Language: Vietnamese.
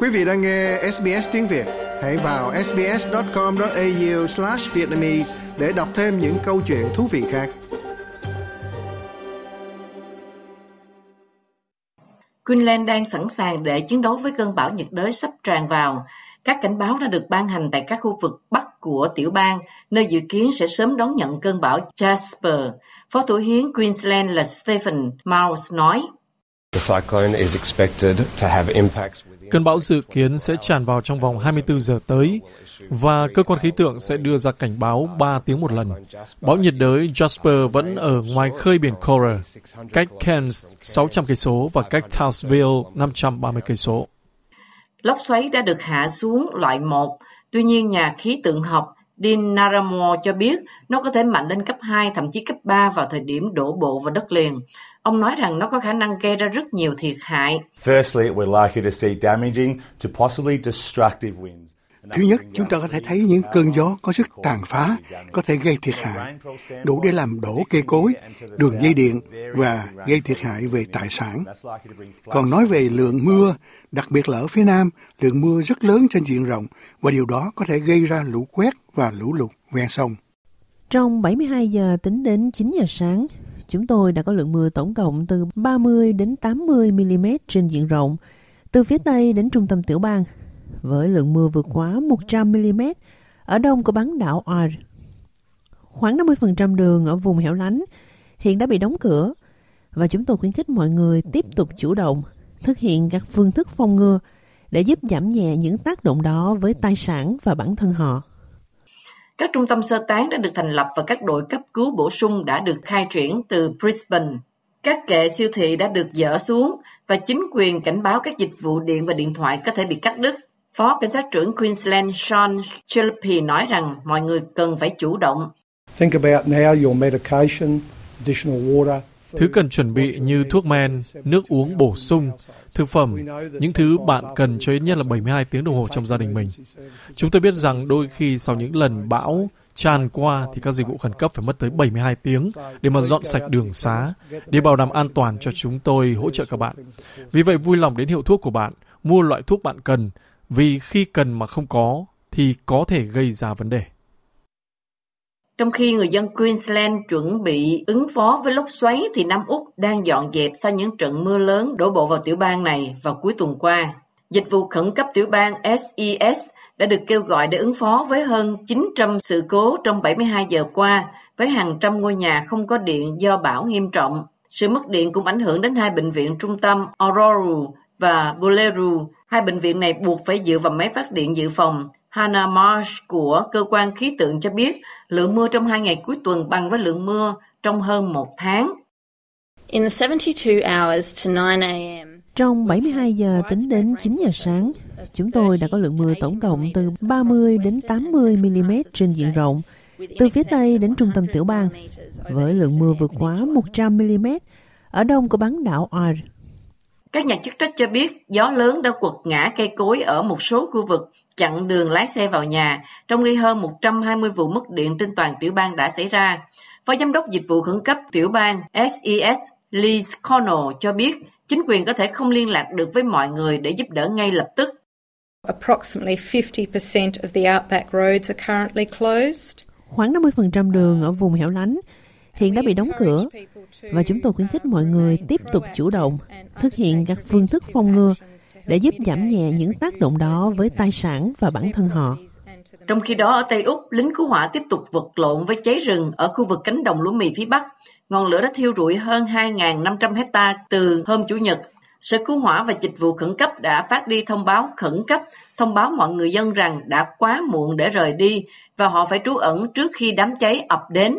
Quý vị đang nghe SBS tiếng Việt, hãy vào sbs.com.au/vietnamese để đọc thêm những câu chuyện thú vị khác. Queensland đang sẵn sàng để chiến đấu với cơn bão nhiệt đới sắp tràn vào. Các cảnh báo đã được ban hành tại các khu vực bắc của tiểu bang, nơi dự kiến sẽ sớm đón nhận cơn bão Jasper. Phó Thủ hiến Queensland là Stephen Miles nói. Cơn bão dự kiến sẽ tràn vào trong vòng 24 giờ tới và cơ quan khí tượng sẽ đưa ra cảnh báo 3 tiếng một lần. Bão nhiệt đới Jasper vẫn ở ngoài khơi biển Cora, cách Cairns 600 cây số và cách Townsville 530 cây số. Lốc xoáy đã được hạ xuống loại 1, tuy nhiên nhà khí tượng học Dean Naramore cho biết nó có thể mạnh lên cấp 2, thậm chí cấp 3 vào thời điểm đổ bộ vào đất liền. Ông nói rằng nó có khả năng gây ra rất nhiều thiệt hại. Firstly, we're likely to see damaging to possibly destructive winds. Thứ nhất, chúng ta có thể thấy những cơn gió có sức tàn phá, có thể gây thiệt hại, đủ để làm đổ cây cối, đường dây điện và gây thiệt hại về tài sản. Còn nói về lượng mưa, đặc biệt là ở phía Nam, lượng mưa rất lớn trên diện rộng và điều đó có thể gây ra lũ quét và lũ lụt ven sông. Trong 72 giờ tính đến 9 giờ sáng, chúng tôi đã có lượng mưa tổng cộng từ 30 đến 80 mm trên diện rộng, từ phía Tây đến trung tâm tiểu bang, với lượng mưa vượt quá 100 mm ở đông của bán đảo Ard. Khoảng 50% đường ở vùng hẻo lánh hiện đã bị đóng cửa và chúng tôi khuyến khích mọi người tiếp tục chủ động thực hiện các phương thức phòng ngừa để giúp giảm nhẹ những tác động đó với tài sản và bản thân họ. Các trung tâm sơ tán đã được thành lập và các đội cấp cứu bổ sung đã được khai triển từ Brisbane. Các kệ siêu thị đã được dỡ xuống và chính quyền cảnh báo các dịch vụ điện và điện thoại có thể bị cắt đứt. Phó Cảnh sát trưởng Queensland Sean Chilpy nói rằng mọi người cần phải chủ động. Think about now your medication, additional water, Thứ cần chuẩn bị như thuốc men, nước uống bổ sung, thực phẩm, những thứ bạn cần cho ít nhất là 72 tiếng đồng hồ trong gia đình mình. Chúng tôi biết rằng đôi khi sau những lần bão tràn qua thì các dịch vụ khẩn cấp phải mất tới 72 tiếng để mà dọn sạch đường xá, để bảo đảm an toàn cho chúng tôi hỗ trợ các bạn. Vì vậy vui lòng đến hiệu thuốc của bạn, mua loại thuốc bạn cần, vì khi cần mà không có thì có thể gây ra vấn đề. Trong khi người dân Queensland chuẩn bị ứng phó với lốc xoáy thì Nam Úc đang dọn dẹp sau những trận mưa lớn đổ bộ vào tiểu bang này vào cuối tuần qua. Dịch vụ khẩn cấp tiểu bang SES đã được kêu gọi để ứng phó với hơn 900 sự cố trong 72 giờ qua, với hàng trăm ngôi nhà không có điện do bão nghiêm trọng. Sự mất điện cũng ảnh hưởng đến hai bệnh viện trung tâm Aurora và Bulleru. Hai bệnh viện này buộc phải dựa vào máy phát điện dự phòng. Hannah Marsh của cơ quan khí tượng cho biết lượng mưa trong hai ngày cuối tuần bằng với lượng mưa trong hơn một tháng. In the 72 hours to 9 a.m. Trong 72 giờ tính đến 9 giờ sáng, chúng tôi đã có lượng mưa tổng cộng từ 30 đến 80 mm trên diện rộng, từ phía Tây đến trung tâm tiểu bang, với lượng mưa vượt quá 100 mm ở đông của bán đảo Ard. Các nhà chức trách cho biết gió lớn đã quật ngã cây cối ở một số khu vực, chặn đường lái xe vào nhà, trong khi hơn 120 vụ mất điện trên toàn tiểu bang đã xảy ra. Phó Giám đốc Dịch vụ Khẩn cấp tiểu bang SES Liz Connell cho biết chính quyền có thể không liên lạc được với mọi người để giúp đỡ ngay lập tức. Approximately 50% of the outback roads are currently closed. Khoảng 50% đường ở vùng hẻo lánh hiện đã bị đóng cửa và chúng tôi khuyến khích mọi người tiếp tục chủ động thực hiện các phương thức phòng ngừa để giúp giảm nhẹ những tác động đó với tài sản và bản thân họ. Trong khi đó ở Tây Úc, lính cứu hỏa tiếp tục vật lộn với cháy rừng ở khu vực cánh đồng lúa mì phía Bắc. Ngọn lửa đã thiêu rụi hơn 2.500 hecta từ hôm Chủ nhật. Sở Cứu hỏa và Dịch vụ Khẩn cấp đã phát đi thông báo khẩn cấp, thông báo mọi người dân rằng đã quá muộn để rời đi và họ phải trú ẩn trước khi đám cháy ập đến.